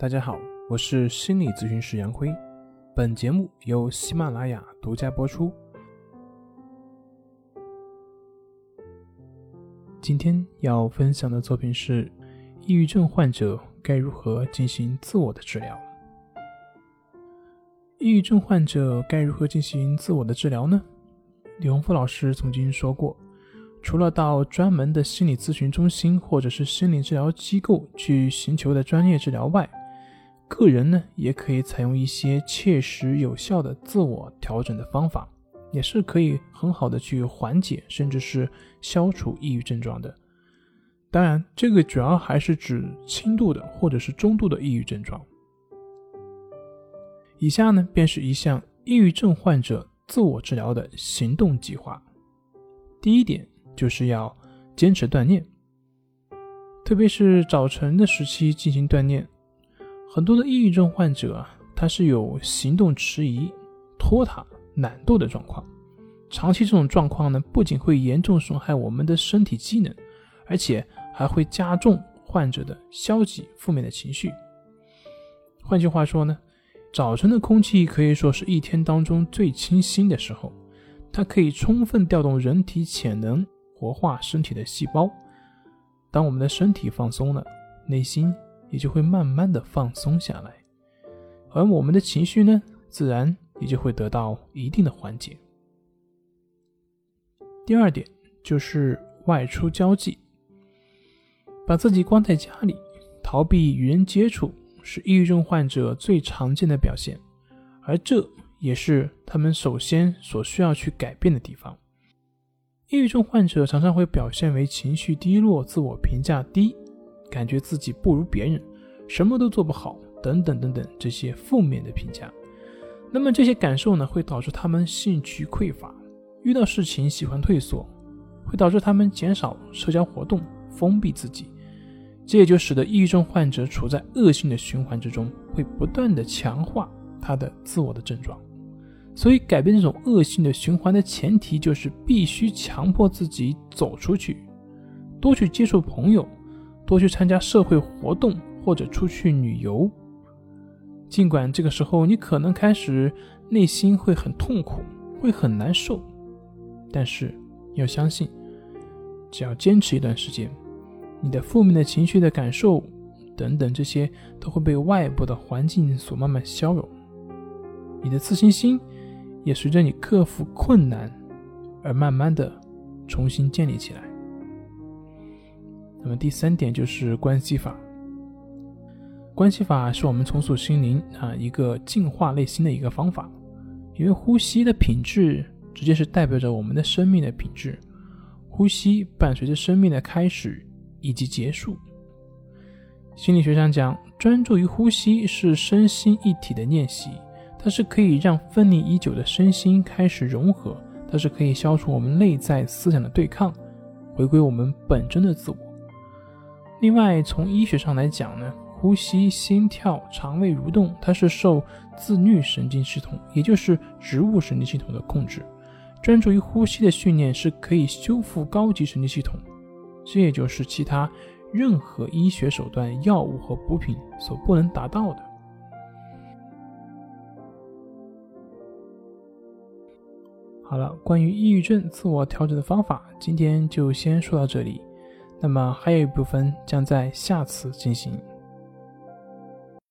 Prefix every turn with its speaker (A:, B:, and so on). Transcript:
A: 大家好，我是心理咨询师杨辉，本节目由喜马拉雅独家播出。今天要分享的作品是：抑郁症患者该如何进行自我的治疗？抑郁症患者该如何进行自我的治疗呢？李洪福老师曾经说过，除了到专门的心理咨询中心或者是心理治疗机构去寻求的专业治疗外，个人呢也可以采用一些切实有效的自我调整的方法，也是可以很好的去缓解甚至是消除抑郁症状的。当然，这个主要还是指轻度的或者是中度的抑郁症状。以下呢便是一项抑郁症患者。自我治疗的行动计划，第一点就是要坚持锻炼，特别是早晨的时期进行锻炼。很多的抑郁症患者啊，他是有行动迟疑、拖沓、懒惰的状况。长期这种状况呢，不仅会严重损害我们的身体机能，而且还会加重患者的消极负面的情绪。换句话说呢？早晨的空气可以说是一天当中最清新的时候，它可以充分调动人体潜能，活化身体的细胞。当我们的身体放松了，内心也就会慢慢的放松下来，而我们的情绪呢，自然也就会得到一定的缓解。第二点就是外出交际，把自己关在家里，逃避与人接触。是抑郁症患者最常见的表现，而这也是他们首先所需要去改变的地方。抑郁症患者常常会表现为情绪低落、自我评价低、感觉自己不如别人、什么都做不好等等等等这些负面的评价。那么这些感受呢，会导致他们兴趣匮乏，遇到事情喜欢退缩，会导致他们减少社交活动，封闭自己。这也就使得抑郁症患者处在恶性的循环之中，会不断的强化他的自我的症状。所以，改变这种恶性的循环的前提就是必须强迫自己走出去，多去接触朋友，多去参加社会活动或者出去旅游。尽管这个时候你可能开始内心会很痛苦，会很难受，但是要相信，只要坚持一段时间。你的负面的情绪的感受等等，这些都会被外部的环境所慢慢消融，你的自信心也随着你克服困难而慢慢的重新建立起来。那么第三点就是关系法，关系法是我们重塑心灵啊一个净化内心的一个方法，因为呼吸的品质直接是代表着我们的生命的品质，呼吸伴随着生命的开始。以及结束。心理学上讲，专注于呼吸是身心一体的练习，它是可以让分离已久的身心开始融合，它是可以消除我们内在思想的对抗，回归我们本真的自我。另外，从医学上来讲呢，呼吸、心跳、肠胃蠕动，它是受自律神经系统，也就是植物神经系统的控制。专注于呼吸的训练是可以修复高级神经系统。这也就是其他任何医学手段、药物和补品所不能达到的。好了，关于抑郁症自我调整的方法，今天就先说到这里。那么还有一部分将在下次进行。